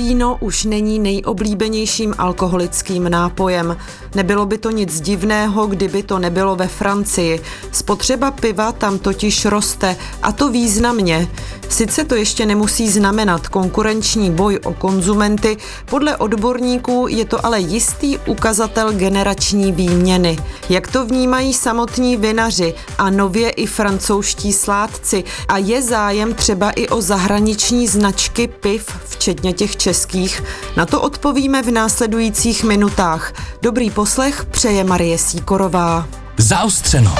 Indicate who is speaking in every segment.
Speaker 1: Víno už není nejoblíbenějším alkoholickým nápojem. Nebylo by to nic divného, kdyby to nebylo ve Francii. Spotřeba piva tam totiž roste, a to významně. Sice to ještě nemusí znamenat konkurenční boj o konzumenty, podle odborníků je to ale jistý ukazatel generační výměny. Jak to vnímají samotní vinaři a nově i francouzští sládci a je zájem třeba i o zahraniční značky piv, včetně těch českých? Na to odpovíme v následujících minutách. Dobrý poslech přeje Marie Síkorová.
Speaker 2: Zaostřeno.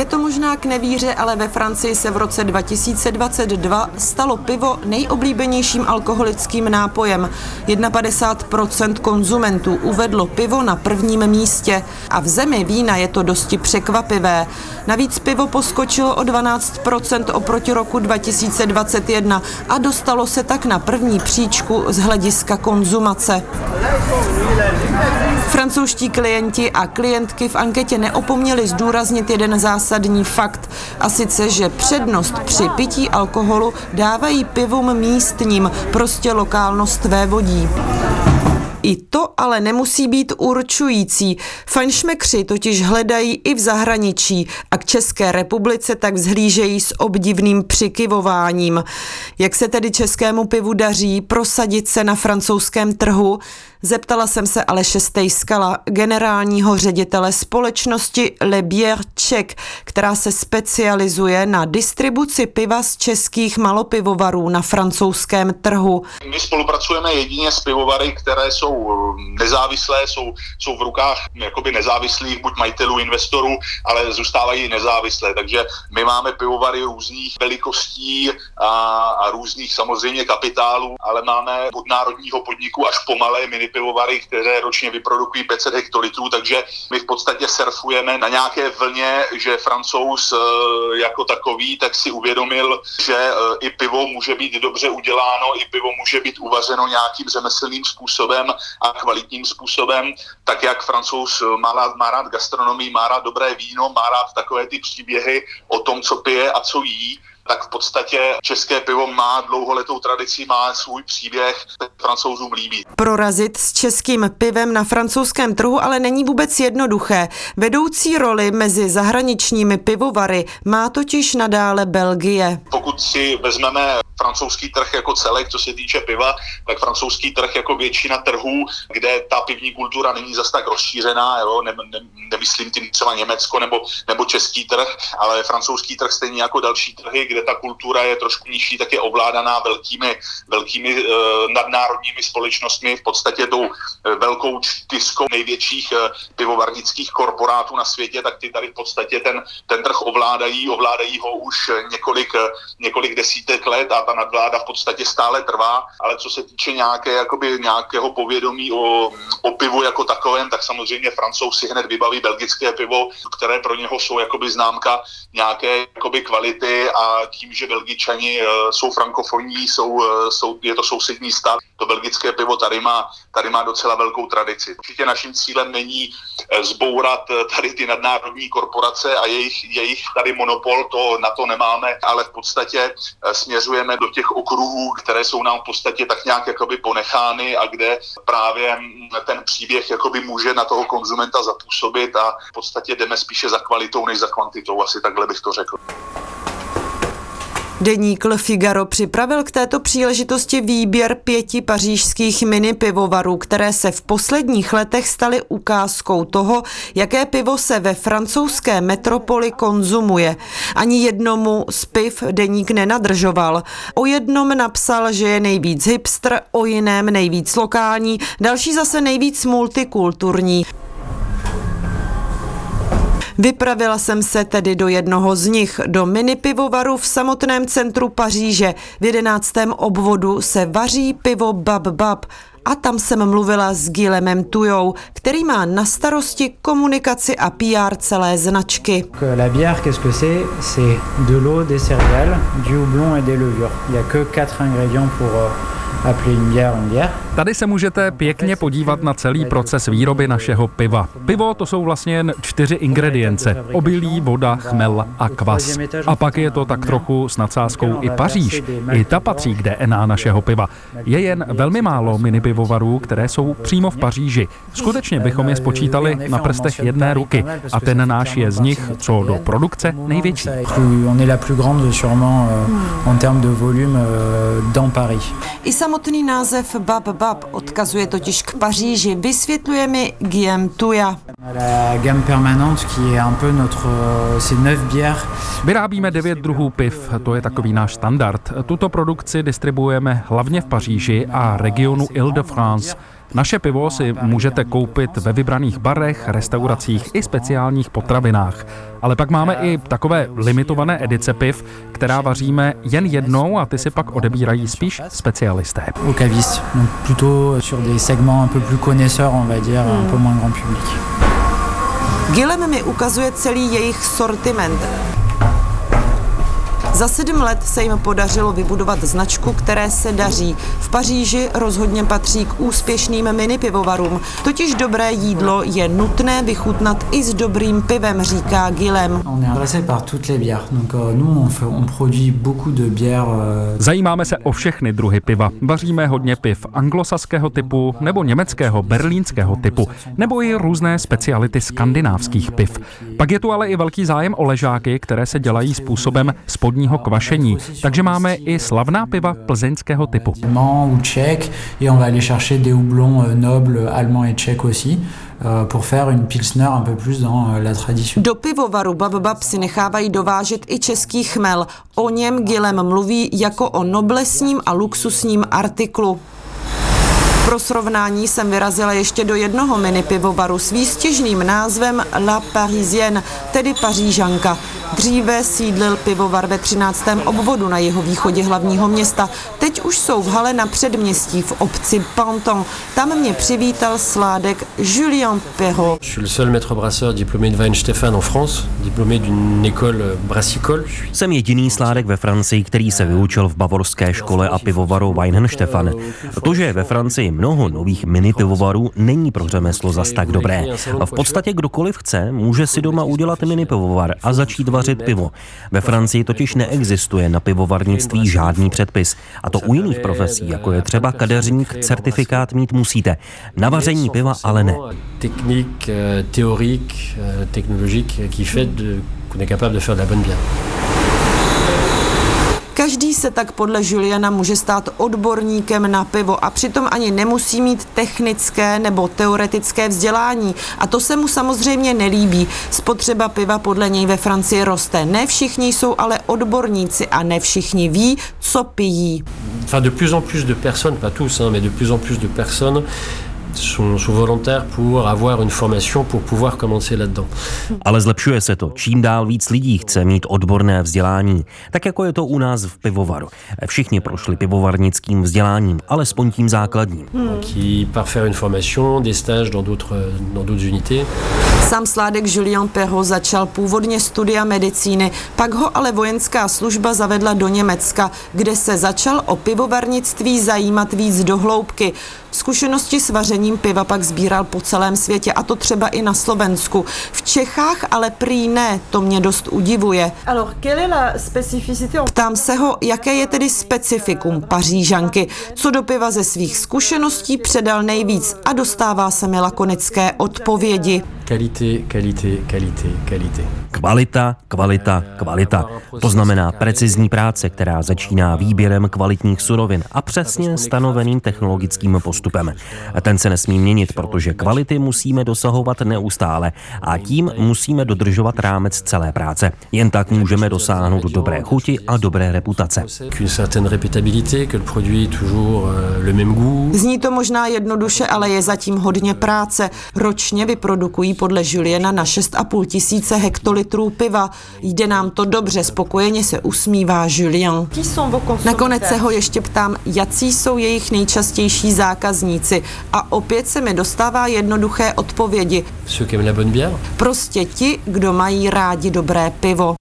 Speaker 1: Je to možná k nevíře, ale ve Francii se v roce 2022 stalo pivo nejoblíbenějším alkoholickým nápojem. 51% konzumentů uvedlo pivo na prvním místě a v zemi vína je to dosti překvapivé. Navíc pivo poskočilo o 12% oproti roku 2021 a dostalo se tak na první příčku z hlediska konzumace. Francouzští klienti a klientky v anketě neopomněli zdůraznit jeden zásadní fakt, a sice, že přednost při pití alkoholu dávají pivům místním, prostě lokálnost vévodí. I to ale nemusí být určující. Fajnšmekři totiž hledají i v zahraničí a k České republice tak vzhlížejí s obdivným přikyvováním. Jak se tedy českému pivu daří prosadit se na francouzském trhu? Zeptala jsem se Aleše Stejskala, generálního ředitele společnosti Le Bière Czech, která se specializuje na distribuci piva z českých malopivovarů na francouzském trhu.
Speaker 3: My spolupracujeme jedině s pivovary, které jsou nezávislé, jsou, jsou v rukách jakoby nezávislých, buď majitelů, investorů, ale zůstávají nezávislé. Takže my máme pivovary různých velikostí a, a různých samozřejmě kapitálů, ale máme od národního podniku až po malé mini pivovary, které ročně vyprodukují 500 hektolitrů, takže my v podstatě surfujeme na nějaké vlně, že francouz eh, jako takový tak si uvědomil, že eh, i pivo může být dobře uděláno, i pivo může být uvařeno nějakým řemeslným způsobem a kvalitním způsobem, tak jak francouz eh, má rád, má rád gastronomii, má rád dobré víno, má rád takové ty příběhy o tom, co pije a co jí, tak v podstatě české pivo má dlouholetou tradici, má svůj příběh, francouzům líbí.
Speaker 1: Prorazit s českým pivem na francouzském trhu ale není vůbec jednoduché. Vedoucí roli mezi zahraničními pivovary má totiž nadále Belgie.
Speaker 3: Pokud si vezmeme francouzský trh jako celek, co se týče piva, tak francouzský trh jako většina trhů, kde ta pivní kultura není zas tak rozšířená, jo? Ne, ne, nemyslím tím třeba Německo nebo, nebo český trh, ale francouzský trh stejně jako další trhy, kde ta kultura je trošku nižší, tak je ovládaná velkými, velkými e, nadnárodními společnostmi, v podstatě tou e, velkou čtyřkou největších e, pivovarnických korporátů na světě, tak ty tady v podstatě ten, ten trh ovládají, ovládají ho už několik, několik desítek let a ta nadvláda v podstatě stále trvá, ale co se týče nějaké, jakoby, nějakého povědomí o, o pivu jako takovém, tak samozřejmě francouz si hned vybaví belgické pivo, které pro něho jsou jakoby známka nějaké jakoby kvality a tím, že belgičani eh, jsou frankofonní, jsou, eh, jsou, je to sousední stát, to belgické pivo tady má, tady má docela velkou tradici. Určitě naším cílem není eh, zbourat tady ty nadnárodní korporace a jejich, jejich tady monopol, to na to nemáme, ale v podstatě směřujeme do těch okruhů, které jsou nám v podstatě tak nějak jakoby ponechány a kde právě ten příběh jakoby může na toho konzumenta zapůsobit a v podstatě jdeme spíše za kvalitou než za kvantitou, asi takhle bych to řekl.
Speaker 1: Deník Le Figaro připravil k této příležitosti výběr pěti pařížských mini pivovarů, které se v posledních letech staly ukázkou toho, jaké pivo se ve francouzské metropoli konzumuje. Ani jednomu z piv deník nenadržoval. O jednom napsal, že je nejvíc hipster, o jiném nejvíc lokální, další zase nejvíc multikulturní. Vypravila jsem se tedy do jednoho z nich, do mini pivovaru v samotném centru Paříže. V jedenáctém obvodu se vaří pivo Bab Bab a tam jsem mluvila s Guilemem Tujou, který má na starosti komunikaci a PR celé značky.
Speaker 4: La bière, qu'est-ce que c'est C'est de l'eau, des céréales, du houblon et des levures. Il n'y a que quatre ingrédients pour, euh,
Speaker 2: Tady se můžete pěkně podívat na celý proces výroby našeho piva. Pivo to jsou vlastně jen čtyři ingredience. Obilí, voda, chmel a kvas. A pak je to tak trochu s nadsázkou i Paříž. I ta patří k DNA našeho piva. Je jen velmi málo mini pivovarů, které jsou přímo v Paříži. Skutečně bychom je spočítali na prstech jedné ruky. A ten náš je z nich, co do produkce, největší. On est la plus grande sûrement
Speaker 1: en termes de volume dans Paris. Samotný název Bab Bab odkazuje totiž k Paříži, vysvětluje mi Guillaume Tuja. Neuf bières. Vyrábíme devět druhů piv, to je takový náš standard. Tuto produkci distribuujeme hlavně v Paříži a regionu Ile-de-France. Naše pivo si můžete koupit ve vybraných barech, restauracích i speciálních potravinách. Ale pak máme i takové limitované edice piv, která vaříme jen jednou a ty si pak odebírají spíš specialisté. Au caviste, donc plutôt sur des segments un peu plus connaisseurs, on va dire, un peu moins grand public. Gilem mi ukazuje celý jejich sortiment. Za sedm let se jim podařilo vybudovat značku, které se daří. V Paříži rozhodně patří k úspěšným mini pivovarům. Totiž dobré jídlo je nutné vychutnat i s dobrým pivem, říká Gilem. Zajímáme se o všechny druhy piva. Vaříme hodně piv anglosaského typu nebo německého, berlínského typu, nebo i různé speciality skandinávských piv. Pak je tu ale i velký zájem o ležáky, které se dělají způsobem spodního vlastního kvašení. Takže máme i slavná piva plzeňského typu. euh, la tradition. Do pivovaru Bababab si nechávají dovážet i český chmel. O něm Gilem mluví jako o noblesním a luxusním artiklu. Pro srovnání jsem vyrazila ještě do jednoho mini pivovaru s výstěžným názvem La Parisienne, tedy Pařížanka. Dříve sídlil pivovar ve 13. obvodu na jeho východě hlavního města. Teď už jsou v hale na předměstí v obci Panton. Tam mě přivítal sládek Julien Perrault. Je suis le seul maître brasseur diplômé de Weihenstephan en France, diplômé d'une école brassicole. Jsem jediný sládek ve Francii, který se vyučil v bavorské škole a pivovaru Weihenstephan. To, že je ve Francii mnoho nových mini pivovarů, není pro řemeslo zas tak dobré. V podstatě kdokoliv chce, může si doma udělat mini pivovar a začít vařit pivo. Ve Francii totiž neexistuje na pivovarnictví žádný předpis. A to u jiných profesí, jako je třeba kadeřník, certifikát mít musíte. Na vaření piva ale ne. Technik, euh, teorik, euh, technologique, qui fait qu'on de faire de la bonne bière. Každý se tak podle Juliana může stát odborníkem na pivo a přitom ani nemusí mít technické nebo teoretické vzdělání. A to se mu samozřejmě nelíbí. Spotřeba piva podle něj ve Francii roste. Ne všichni jsou ale odborníci a ne všichni ví, co pijí. Enfin, de plus en plus de personnes, pas tous, hein, mais de plus en plus de personnes sont, sont volontaires pour avoir une formation pour pouvoir commencer là-dedans. Ale zlepšuje se to. Čím dál víc lidí chce mít odborné vzdělání. Tak jako je to u nás v pivovaru. Všichni prošli pivovarnickým vzděláním, alespoň tím základním. Hmm. Qui par faire une formation, des stages dans d'autres dans d'autres unités. Sám sládek Julien Perrault začal původně studia medicíny, pak ho ale vojenská služba zavedla do Německa, kde se začal o pivovarnictví zajímat víc do hloubky. Zkušenosti s vařením piva pak sbíral po celém světě, a to třeba i na Slovensku. V Čechách ale prý ne, to mě dost udivuje. Ptám se ho, jaké je tedy specifikum pařížanky, co do piva ze svých zkušeností předal nejvíc a dostává se mi lakonické odpovědi. Qualité, qualité, qualité, qualité. Kvalita, kvalita, kvalita. To znamená precizní práce, která začíná výběrem kvalitních surovin a přesně stanoveným technologickým postupem. Ten se nesmí měnit, protože kvality musíme dosahovat neustále a tím musíme dodržovat rámec celé práce. Jen tak můžeme dosáhnout dobré chuti a dobré reputace. Euh, Zní to možná jednoduše, ale je zatím hodně práce. Ročně vyprodukují podle Juliena na 6,5 tisíce hektolitrů piva. Jde nám to dobře, spokojeně se usmívá Julien. Nakonec se ho ještě ptám, jací jsou jejich nejčastější zákazníci. A opět se mi dostává jednoduché odpovědi. Prostě ti, kdo mají rádi dobré pivo.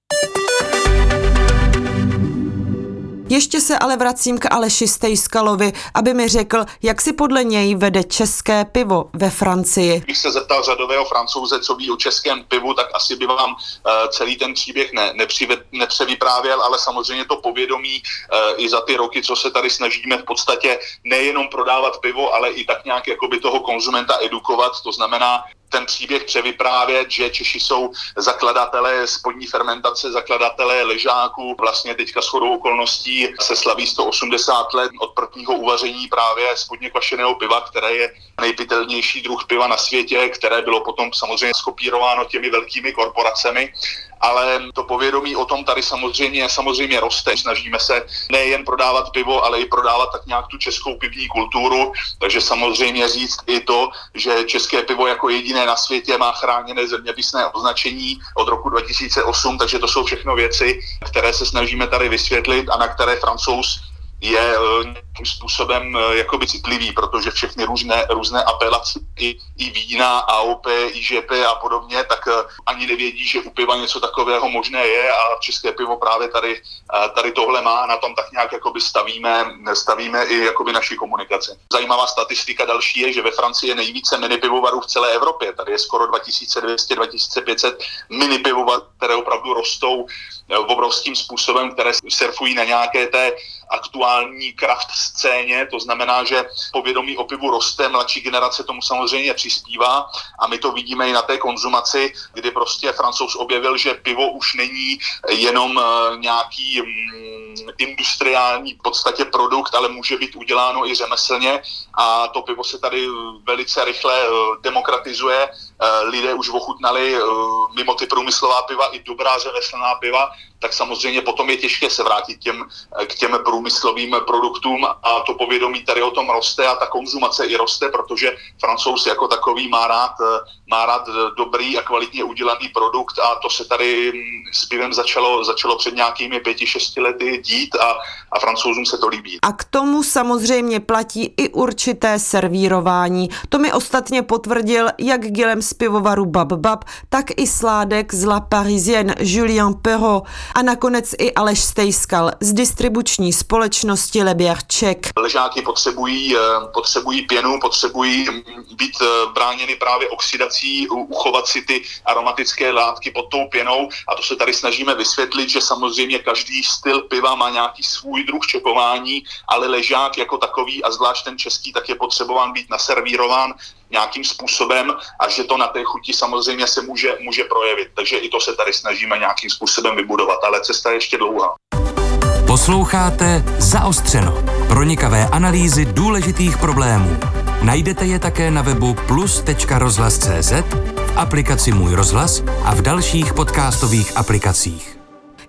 Speaker 1: Ještě se ale vracím k Aleši Stejskalovi, aby mi řekl, jak si podle něj vede české pivo ve Francii.
Speaker 3: Když se zeptal řadového francouze, co ví o českém pivu, tak asi by vám uh, celý ten příběh ne, nepřive, nepřevyprávěl, ale samozřejmě to povědomí uh, i za ty roky, co se tady snažíme v podstatě nejenom prodávat pivo, ale i tak nějak jakoby toho konzumenta edukovat. To znamená, ten příběh převyprávět, že Češi jsou zakladatelé spodní fermentace, zakladatelé ležáků. Vlastně teďka shodou okolností se slaví 180 let od prvního uvaření právě spodně kvašeného piva, které je nejpitelnější druh piva na světě, které bylo potom samozřejmě skopírováno těmi velkými korporacemi ale to povědomí o tom tady samozřejmě, samozřejmě roste. Snažíme se nejen prodávat pivo, ale i prodávat tak nějak tu českou pivní kulturu, takže samozřejmě říct i to, že české pivo jako jediné na světě má chráněné zeměpisné označení od roku 2008, takže to jsou všechno věci, které se snažíme tady vysvětlit a na které francouz je eh, nějakým způsobem eh, jakoby citlivý, protože všechny různé, různé apelace, i, i vína, AOP, IŽP a podobně, tak eh, ani nevědí, že u piva něco takového možné je a české pivo právě tady, tady tohle má na tom tak nějak jakoby stavíme, stavíme i jakoby naši komunikaci. Zajímavá statistika další je, že ve Francii je nejvíce mini pivovarů v celé Evropě. Tady je skoro 2200-2500 mini pivovarů, které opravdu rostou obrovským způsobem, které surfují na nějaké té aktuální kraft scéně, to znamená, že povědomí o pivu roste, mladší generace tomu samozřejmě přispívá a my to vidíme i na té konzumaci, kdy prostě francouz objevil, že pivo už není jenom eh, nějaký mm, industriální v podstatě produkt, ale může být uděláno i řemeslně a to pivo se tady velice rychle eh, demokratizuje. Eh, lidé už ochutnali mimo ty průmyslová piva i dobrá řemeslná piva, tak samozřejmě potom je těžké se vrátit těm, k těm průmyslovým produktům a to povědomí tady o tom roste a ta konzumace i roste, protože francouz jako takový má rád, má rád dobrý a kvalitně udělaný produkt a to se tady mm, s pivem začalo, začalo před nějakými pěti, šesti lety dít a, a francouzům se to líbí.
Speaker 1: A k tomu samozřejmě platí i určité servírování. To mi ostatně potvrdil jak Gilem z pivovaru Bab Bab, tak i sládek z La Parisienne Julien Perrault a nakonec i Aleš Stejskal z distribuční společnosti Czech.
Speaker 3: Ležáky potřebují, eh, potřebují pěnu, potřebují být eh, bráněny právě oxidací, uchovat si ty aromatické látky pod tou pěnou a to se tady snažíme vysvětlit, že samozřejmě každý styl piva má nějaký svůj druh čekování, ale ležák jako takový a zvlášť ten český, tak je potřebován být naservírován nějakým způsobem a že to na té chuti samozřejmě se může, může projevit. Takže i to se tady snažíme nějakým způsobem vybudovat, ale cesta je ještě dlouhá.
Speaker 4: Posloucháte Zaostřeno. Pronikavé analýzy důležitých problémů. Najdete je také na webu plus.rozhlas.cz, v aplikaci Můj rozhlas a v dalších podcastových aplikacích.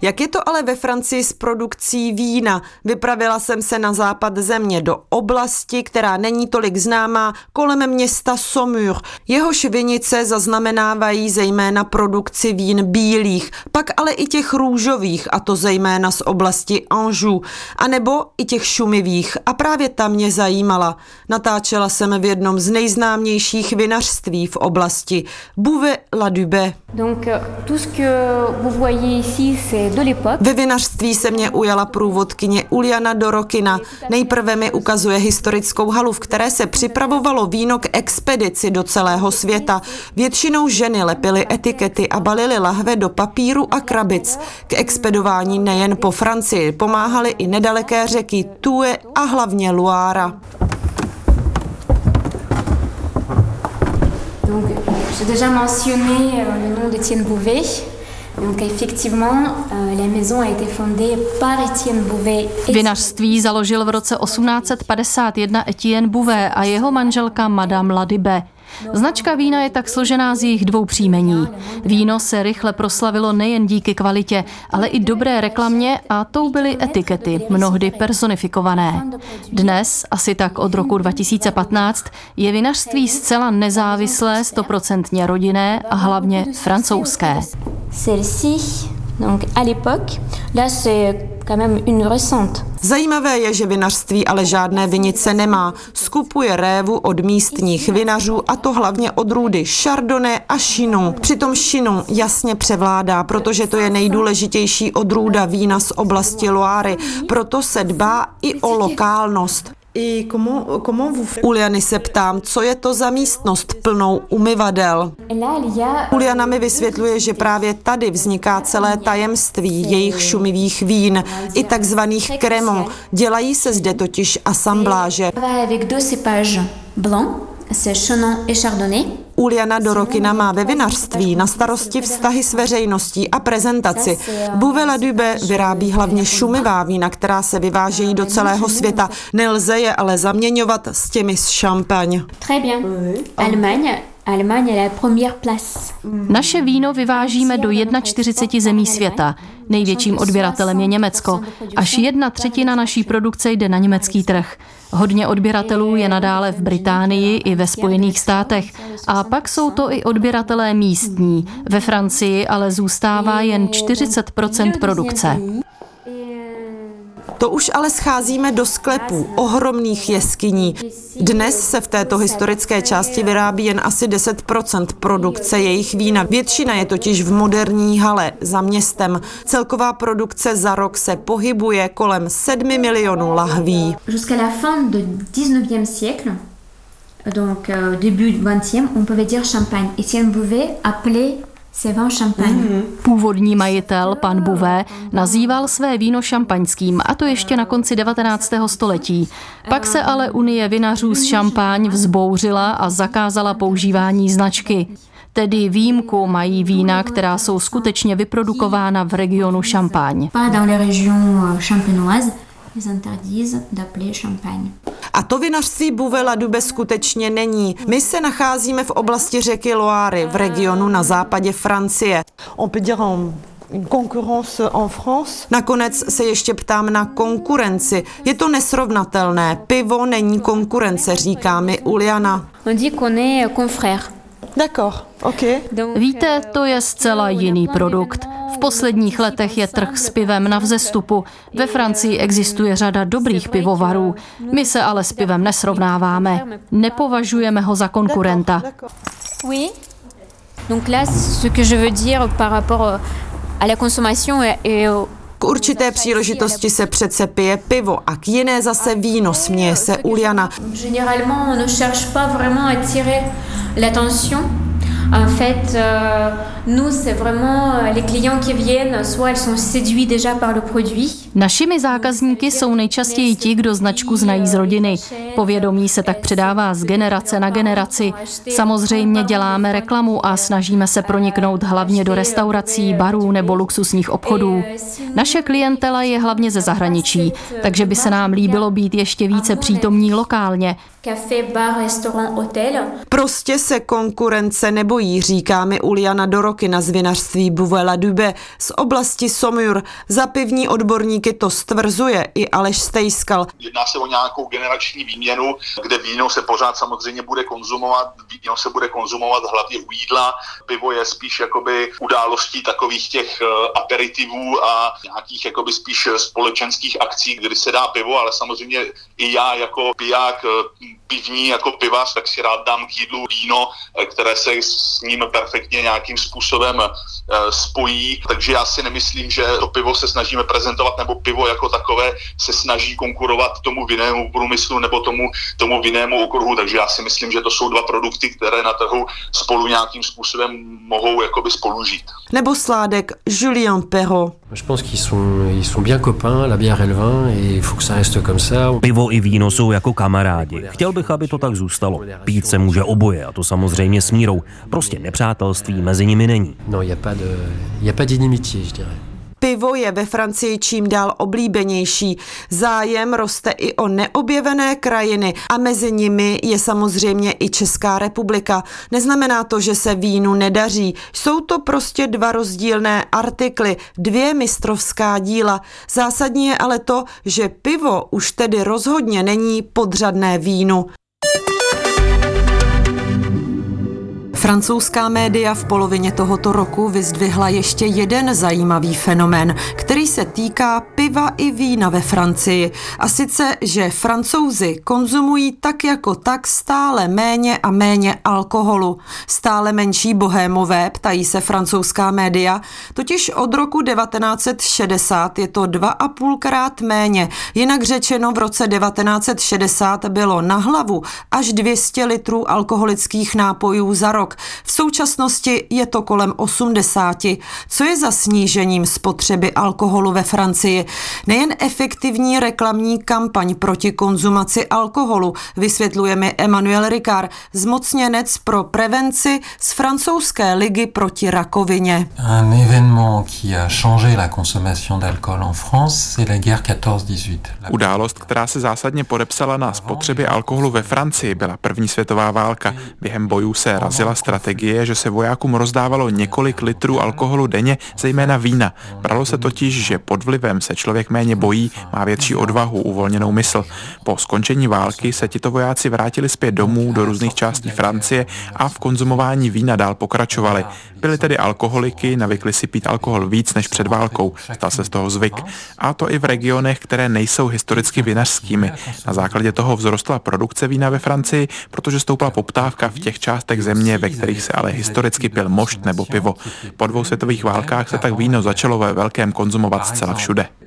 Speaker 1: Jak je to ale ve Francii s produkcí vína? Vypravila jsem se na západ země do oblasti, která není tolik známá, kolem města Saumur. Jehož vinice zaznamenávají zejména produkci vín bílých, pak ale i těch růžových, a to zejména z oblasti Anjou, anebo i těch šumivých. A právě ta mě zajímala. Natáčela jsem v jednom z nejznámějších vinařství v oblasti, Bouvet la Dubé. Donc, tout ce que vous voyez ici, c'est ve vinařství se mě ujala průvodkyně Uliana Dorokina. Nejprve mi ukazuje historickou halu, v které se připravovalo víno k expedici do celého světa. Většinou ženy lepily etikety a balily lahve do papíru a krabic. K expedování nejen po Francii pomáhaly i nedaleké řeky Tue a hlavně Loire. Donc, j'ai déjà mentionné euh, le nom d'Étienne Bouvet. Donc effectivement, euh, la maison a été fondée par Etienne Bouvet. Vinařství založil v roce 1851 Etienne Bouvet a jeho manželka Madame Ladybé. Značka vína je tak složená z jejich dvou příjmení. Víno se rychle proslavilo nejen díky kvalitě, ale i dobré reklamě a tou byly etikety, mnohdy personifikované. Dnes, asi tak od roku 2015, je vinařství zcela nezávislé, stoprocentně rodinné a hlavně francouzské. Donc à l'époque, là c'est quand même une récente Zajímavé je, že vinařství ale žádné vinice nemá. Skupuje révu od místních vinařů a to hlavně od růdy Chardonnay a Chinon. Přitom Chinon jasně převládá, protože to je nejdůležitější odrůda vína z oblasti Loary. Proto se dbá i o lokálnost. I vous... Uliany se ptám, co je to za místnost plnou umyvadel. Uliana mi vysvětluje, že právě tady vzniká celé tajemství jejich šumivých vín, i takzvaných kremon. Dělají se zde totiž asambláže. Uliana Dorokina má ve vinařství na starosti vztahy s veřejností a prezentaci. Buvela Dube vyrábí hlavně šumivá vína, která se vyvážejí do celého světa. Nelze je ale zaměňovat s těmi z šampaň.
Speaker 5: Très bien. Allemagne,
Speaker 6: Naše víno vyvážíme do 41 zemí světa. Největším odběratelem je Německo. Až jedna třetina naší produkce jde na německý trh. Hodně odběratelů je nadále v Británii i ve Spojených státech. A pak jsou to i odběratelé místní. Ve Francii ale zůstává jen 40% produkce.
Speaker 1: To už ale scházíme do sklepů, ohromných jeskyní. Dnes se v této historické části vyrábí jen asi 10% produkce jejich vína. Většina je totiž v moderní hale za městem. Celková produkce za rok se pohybuje kolem 7 milionů lahví.
Speaker 5: Jusqu'à la fin du 19e siècle, donc euh, début 20e, on pouvait dire champagne. Et si on pouvait appeler
Speaker 6: Původní majitel, pan Bouvet, nazýval své víno šampaňským, a to ještě na konci 19. století. Pak se ale Unie vinařů z šampáň vzbouřila a zakázala používání značky. Tedy výjimku mají vína, která jsou skutečně vyprodukována v regionu Šampaň.
Speaker 5: Ils interdisent d'appeler champagne.
Speaker 1: A to vinařství Buvela Dube skutečně není. My se nacházíme v oblasti řeky Loire, v regionu na západě Francie. On peut dire en concurrence en France? Nakonec se ještě ptám na konkurenci. Je to nesrovnatelné. Pivo není konkurence, říká mi Uliana.
Speaker 5: On dit qu'on est confrères.
Speaker 1: D'accord, ok.
Speaker 6: Víte, to je zcela jiný produkt. V posledních letech je trh s pivem na vzestupu. Ve Francii existuje řada dobrých pivovarů. My se ale s pivem nesrovnáváme. Nepovažujeme ho za konkurenta.
Speaker 5: Oui. Donc là, ce que je veux dire par rapport à la consommation et au
Speaker 1: k určité příležitosti se přece pije pivo a k jiné zase víno, směje se Uliana.
Speaker 5: Ne cherche pas vraiment attirer l'attention En fait, euh, nous, c'est vraiment euh, les clients qui viennent, soit ils sont séduits déjà par le produit.
Speaker 6: Našimi zákazníky jsou nejčastěji ti, kdo značku znají z rodiny. Povědomí se tak předává z generace na generaci. Samozřejmě děláme reklamu a snažíme se proniknout hlavně do restaurací, barů nebo luxusních obchodů. Naše klientela je hlavně ze zahraničí, takže by se nám líbilo být ještě více přítomní lokálně.
Speaker 5: Café, bar, restaurant, hotel.
Speaker 1: Prostě se konkurence nebojí, říká mi Uliana Dorokina z vinařství Buvela Dube z oblasti Somur. Za pivní odborníky to stvrzuje i Aleš Stejskal.
Speaker 3: Jedná se o nějakou generační výměnu, kde víno se pořád samozřejmě bude konzumovat, víno se bude konzumovat hlavně u jídla, pivo je spíš jakoby událostí takových těch eh, aperitivů a nějakých jakoby spíš společenských akcí, kdy se dá pivo, ale samozřejmě i já jako piják eh, pivní jako pivař, tak si rád dám k jídlu víno, eh, které se s ním perfektně nějakým způsobem eh, spojí. Takže já si nemyslím, že to pivo se snažíme prezentovat, nebo pivo jako takové se snaží konkurovat tomu vinnému průmyslu nebo tomu, tomu vinnému okruhu. Takže já si myslím, že to jsou dva produkty, které na trhu spolu nějakým způsobem mohou jakoby spolu žít.
Speaker 1: Nebo sládek Julien Perrault.
Speaker 7: Je pense qu'ils sont, ils sont bien copains, la bière et le vin, et il faut que ça reste comme ça.
Speaker 8: Pivo i víno jsou jako kamarádi. Chtěl bych, aby to tak zůstalo. Pít se může oboje, a to samozřejmě s mírou. Prostě nepřátelství mezi nimi není.
Speaker 7: N'y a pas de, a pas d'inimitié, je dirais.
Speaker 1: Pivo je ve Francii čím dál oblíbenější. Zájem roste i o neobjevené krajiny a mezi nimi je samozřejmě i Česká republika. Neznamená to, že se vínu nedaří. Jsou to prostě dva rozdílné artikly, dvě mistrovská díla. Zásadní je ale to, že pivo už tedy rozhodně není podřadné vínu. Francouzská média v polovině tohoto roku vyzdvihla ještě jeden zajímavý fenomén, který se týká piva i vína ve Francii. A sice, že francouzi konzumují tak jako tak stále méně a méně alkoholu. Stále menší bohémové, ptají se francouzská média, totiž od roku 1960 je to dva a půlkrát méně. Jinak řečeno v roce 1960 bylo na hlavu až 200 litrů alkoholických nápojů za rok. V současnosti je to kolem 80. Co je za snížením spotřeby alkoholu ve Francii? Nejen efektivní reklamní kampaň proti konzumaci alkoholu, vysvětluje mi Emmanuel Ricard, zmocněnec pro prevenci z francouzské ligy proti rakovině.
Speaker 9: Un événement qui a changé la consommation d'alcool en France, c'est la guerre 14-18.
Speaker 10: Událost, která se zásadně podepsala na spotřebě alkoholu ve Francii, byla první světová válka. Během bojů se razila strategie, že se vojákům rozdávalo několik litrů alkoholu denně, zejména vína. Bralo se totiž, že pod vlivem se člověk méně bojí, má větší odvahu, uvolněnou mysl. Po skončení války se tito vojáci vrátili zpět domů do různých částí Francie a v konzumování vína dál pokračovali. Byli tedy alkoholiky, navykli si pít alkohol víc než před válkou, stal se z toho zvyk. A to i v regionech, které nejsou historicky vinařskými. Na základě toho vzrostla produkce vína ve Francii, protože stoupla poptávka v těch částech země, ve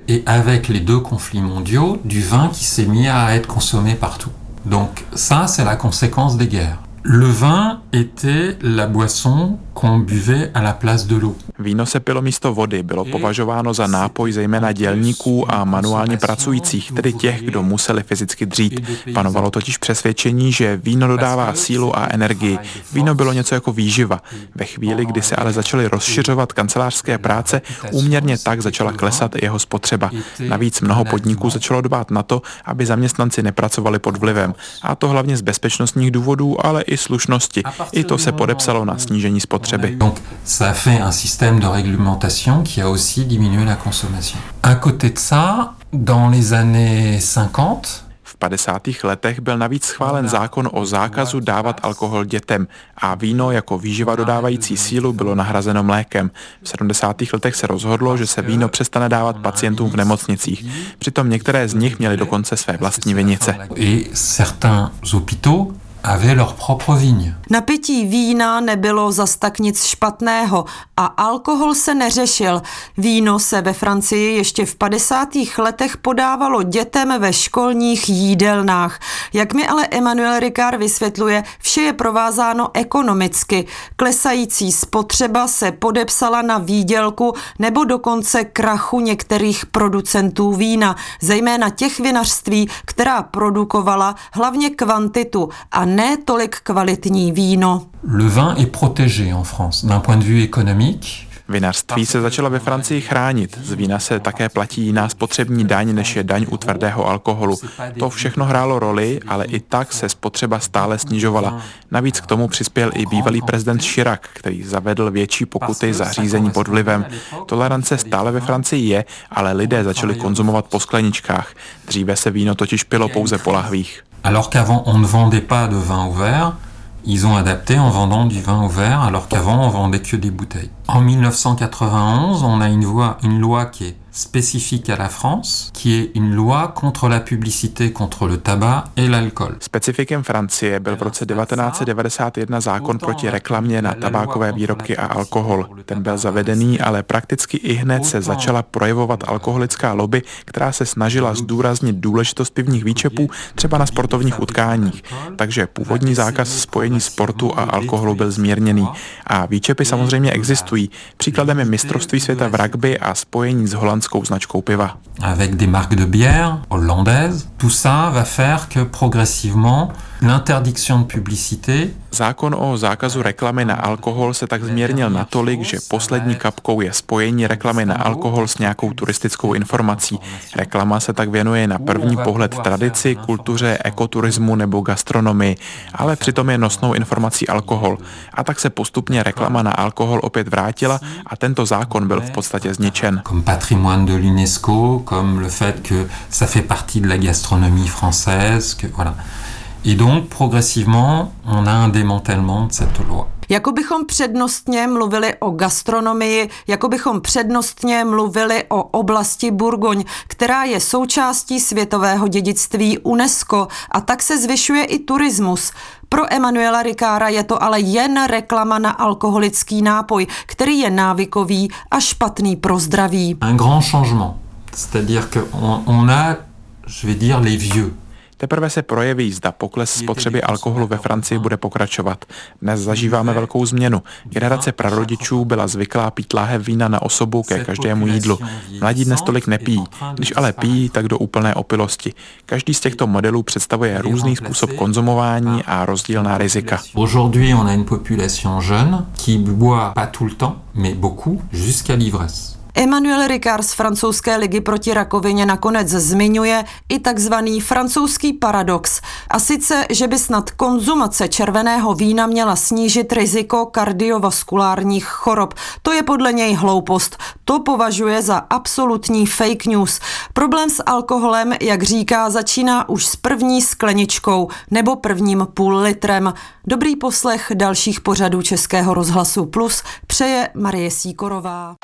Speaker 9: Et avec les deux conflits mondiaux, du vin qui s'est mis à être consommé partout. Donc ça, c'est la conséquence des guerres. Le vin était la boisson qu'on buvait à la place de l'eau.
Speaker 10: Víno se pilo místo vody, bylo považováno za nápoj zejména dělníků a manuálně pracujících, tedy těch, kdo museli fyzicky dřít. Panovalo totiž přesvědčení, že víno dodává sílu a energii. Víno bylo něco jako výživa. Ve chvíli, kdy se ale začaly rozšiřovat kancelářské práce, úměrně tak začala klesat i jeho spotřeba. Navíc mnoho podniků začalo dbát na to, aby zaměstnanci nepracovali pod vlivem. A to hlavně z bezpečnostních důvodů, ale i slušnosti. I to se podepsalo na snížení spotřeby.
Speaker 9: Donc ça fait un système de réglementation qui a aussi diminué la consommation. À côté de ça, dans les années 50,
Speaker 10: V 50. letech byl navíc schválen zákon o zákazu dávat alkohol dětem a víno jako výživa dodávající sílu bylo nahrazeno mlékem. V 70. letech se rozhodlo, že se víno přestane dávat pacientům v nemocnicích. Přitom některé z nich měly dokonce své vlastní vinice.
Speaker 9: et certains hôpitaux avaient
Speaker 1: pití vína nebylo zas tak nic špatného a alkohol se neřešil. Víno se ve Francii ještě v 50. letech podávalo dětem ve školních jídelnách. Jak mi ale Emmanuel Ricard vysvětluje, vše je provázáno ekonomicky. Klesající spotřeba se podepsala na výdělku nebo dokonce krachu některých producentů vína, zejména těch vinařství, která produkovala hlavně kvantitu a ne tolik kvalitní víno.
Speaker 9: Le vin est protégé en France d'un point de vue économique.
Speaker 10: Vinařství se začala ve Francii chránit. Z vína se také platí jiná spotřební daň, než je daň u tvrdého alkoholu. To všechno hrálo roli, ale i tak se spotřeba stále snižovala. Navíc k tomu přispěl i bývalý prezident Chirac, který zavedl větší pokuty za řízení pod vlivem. Tolerance stále ve Francii je, ale lidé začali konzumovat po skleničkách. Dříve se víno totiž pilo pouze po lahvích.
Speaker 9: Alors qu'avant on ne vendait pas de vin ouvert, ils ont adapté en vendant du vin ouvert alors qu'avant on vendait que des bouteilles. En 1991, on a une, une loi qui est spécifique à la France, qui est une loi contre la publicité contre le tabac et l'alcool.
Speaker 10: Specifikem Francie byl v roce 1991 zákon proti reklamě na tabákové výrobky a alkohol. Ten byl zavedený, ale prakticky i hned se začala projevovat alkoholická lobby, která se snažila zdůraznit důležitost pivních výčepů třeba na sportovních utkáních. Takže původní zákaz spojení sportu a alkoholu byl zmírněný. A výčepy samozřejmě existují. Příkladem je mistrovství světa v rugby a spojení s
Speaker 9: Avec des marques de bière hollandaises, tout ça va faire que progressivement l'interdiction de publicité
Speaker 10: Zákon o zákazu reklamy na alkohol se tak zmírnil natolik, že poslední kapkou je spojení reklamy na alkohol s nějakou turistickou informací. Reklama se tak věnuje na první pohled tradici, kultuře, ekoturismu nebo gastronomii, ale přitom je nosnou informací alkohol. A tak se postupně reklama na alkohol opět vrátila a tento zákon byl v podstatě zničen.
Speaker 9: comme patrimoine de l'UNESCO, comme le fait que ça fait partie de la gastronomie française, que voilà. Et donc progressivement, on a un démantèlement de cette loi.
Speaker 1: Jako bychom přednostně mluvili o gastronomii, jako bychom přednostně mluvili o oblasti Burgoň, která je součástí světového dědictví UNESCO a tak se zvyšuje i turismus. Pro Emanuela Rikára je to ale jen reklama na alkoholický nápoj, který je návykový a špatný pro zdraví.
Speaker 9: Un grand changement. C'est-à-dire qu'on on a, je vais dire, les vieux.
Speaker 10: Teprve se projeví, zda pokles spotřeby alkoholu ve Francii bude pokračovat. Dnes zažíváme velkou změnu. Generace prarodičů byla zvyklá pít láhev vína na osobu ke každému jídlu. Mladí dnes tolik nepijí, když ale pijí, tak do úplné opilosti. Každý z těchto modelů představuje různý způsob konzumování a rozdílná rizika.
Speaker 9: Aujourd'hui, on a une population jeune qui boit pas tout le temps, mais beaucoup, jusqu'à l'ivresse.
Speaker 1: Emmanuel Ricard z francouzské ligy proti rakovině nakonec zmiňuje i takzvaný francouzský paradox. A sice, že by snad konzumace červeného vína měla snížit riziko kardiovaskulárních chorob. To je podle něj hloupost. To považuje za absolutní fake news. Problém s alkoholem, jak říká, začíná už s první skleničkou nebo prvním půl litrem. Dobrý poslech dalších pořadů Českého rozhlasu Plus přeje Marie Síkorová.